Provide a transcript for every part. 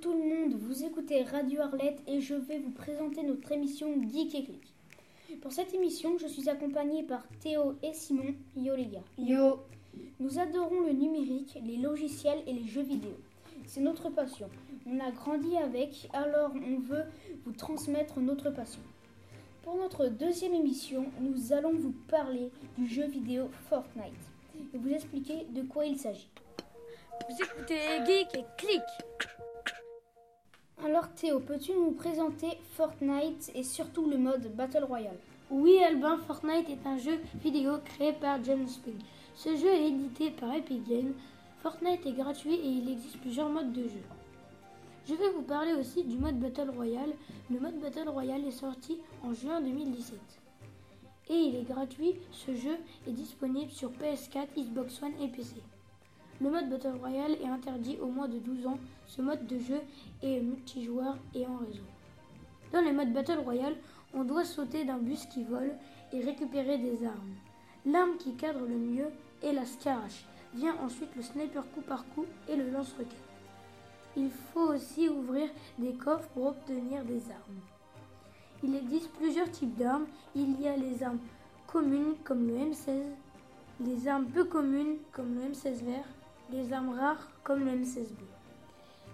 tout le monde, vous écoutez Radio Arlette et je vais vous présenter notre émission Geek et Click. Pour cette émission, je suis accompagné par Théo et Simon. Yo les gars. Yo Nous adorons le numérique, les logiciels et les jeux vidéo. C'est notre passion. On a grandi avec, alors on veut vous transmettre notre passion. Pour notre deuxième émission, nous allons vous parler du jeu vidéo Fortnite et vous expliquer de quoi il s'agit. Vous écoutez Geek et Click Alors Théo, peux-tu nous présenter Fortnite et surtout le mode Battle Royale? Oui Albin, Fortnite est un jeu vidéo créé par James Spring. Ce jeu est édité par Epic Games. Fortnite est gratuit et il existe plusieurs modes de jeu. Je vais vous parler aussi du mode Battle Royale. Le mode Battle Royale est sorti en juin 2017. Et il est gratuit, ce jeu est disponible sur PS4, Xbox One et PC. Le mode Battle Royale est interdit au moins de 12 ans. Ce mode de jeu est multijoueur et en réseau. Dans le mode Battle Royale, on doit sauter d'un bus qui vole et récupérer des armes. L'arme qui cadre le mieux est la Scarache. Vient ensuite le sniper coup par coup et le lance-roquette. Il faut aussi ouvrir des coffres pour obtenir des armes. Il existe plusieurs types d'armes. Il y a les armes communes comme le M16, les armes peu communes comme le M16 vert, les armes rares comme le M16B,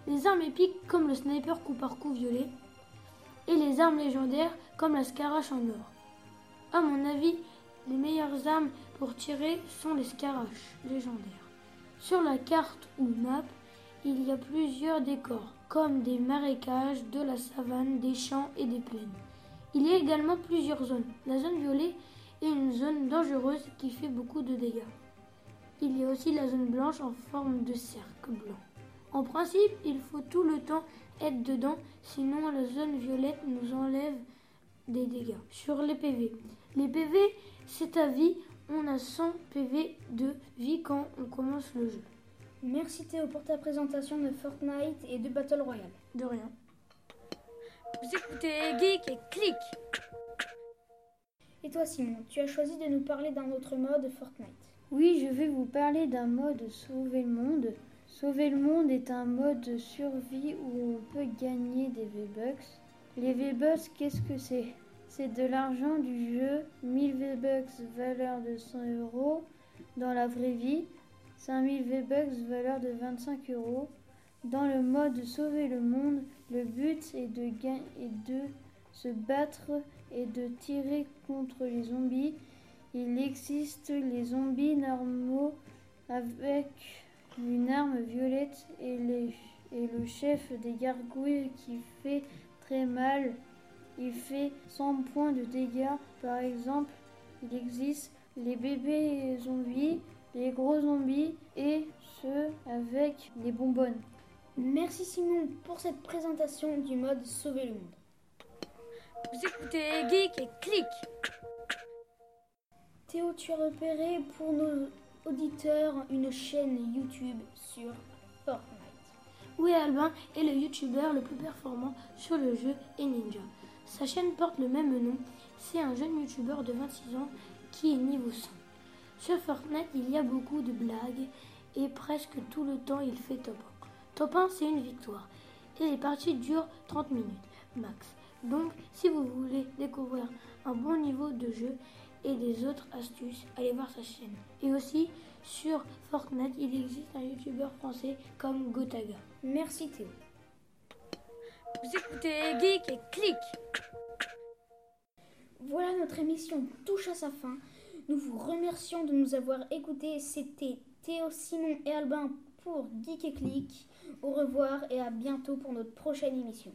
les armes épiques comme le sniper coup par coup violet et les armes légendaires comme la scarache en or. À mon avis, les meilleures armes pour tirer sont les scaraches légendaires. Sur la carte ou map, il y a plusieurs décors, comme des marécages, de la savane, des champs et des plaines. Il y a également plusieurs zones. La zone violet est une zone dangereuse qui fait beaucoup de dégâts. Il y a aussi la zone blanche en forme de cercle blanc. En principe, il faut tout le temps être dedans, sinon la zone violette nous enlève des dégâts. Sur les PV. Les PV, c'est à vie. On a 100 PV de vie quand on commence le jeu. Merci Théo pour ta présentation de Fortnite et de Battle Royale. De rien. Vous écoutez Geek et Click Et toi Simon, tu as choisi de nous parler d'un autre mode Fortnite. Oui, je vais vous parler d'un mode Sauver le monde. Sauver le monde est un mode de survie où on peut gagner des V-Bucks. Les V-Bucks, qu'est-ce que c'est? C'est de l'argent du jeu, 1000 V-Bucks valeur de 100 euros dans la vraie vie, 5000 V-Bucks valeur de 25 euros. Dans le mode Sauver le monde, le but est de, est de se battre et de tirer contre les zombies. Il existe les zombies normaux avec une arme violette et, les, et, le chef des gargouilles qui fait très mal. Il fait 100 points de dégâts. Par exemple, il existe les bébés zombies, les gros zombies et ceux avec les bonbonnes. Merci Simon pour cette présentation du mode Sauver le monde. Vous écoutez Geek et Click Théo, tu as repéré pour nos auditeurs une chaîne YouTube sur Fortnite. Oui, Albin est le youtubeur le plus performant sur le jeu et Ninja. Sa chaîne porte le même nom. C'est un jeune youtubeur de 26 ans qui est niveau 100. Sur Fortnite, il y a beaucoup de blagues et presque tout le temps il fait top 1. Top 1, c'est une victoire. Et les parties durent 30 minutes max. Donc, si vous voulez découvrir un bon niveau de jeu et des autres astuces, allez voir sa chaîne. Et aussi, sur Fortnite, il existe un youtubeur français comme Gotaga. Merci Théo. Vous écoutez Geek et Click Voilà, notre émission touche à sa fin. Nous vous remercions de nous avoir écoutés. C'était Théo, Simon et Albin pour Geek et Click. Au revoir et à bientôt pour notre prochaine émission.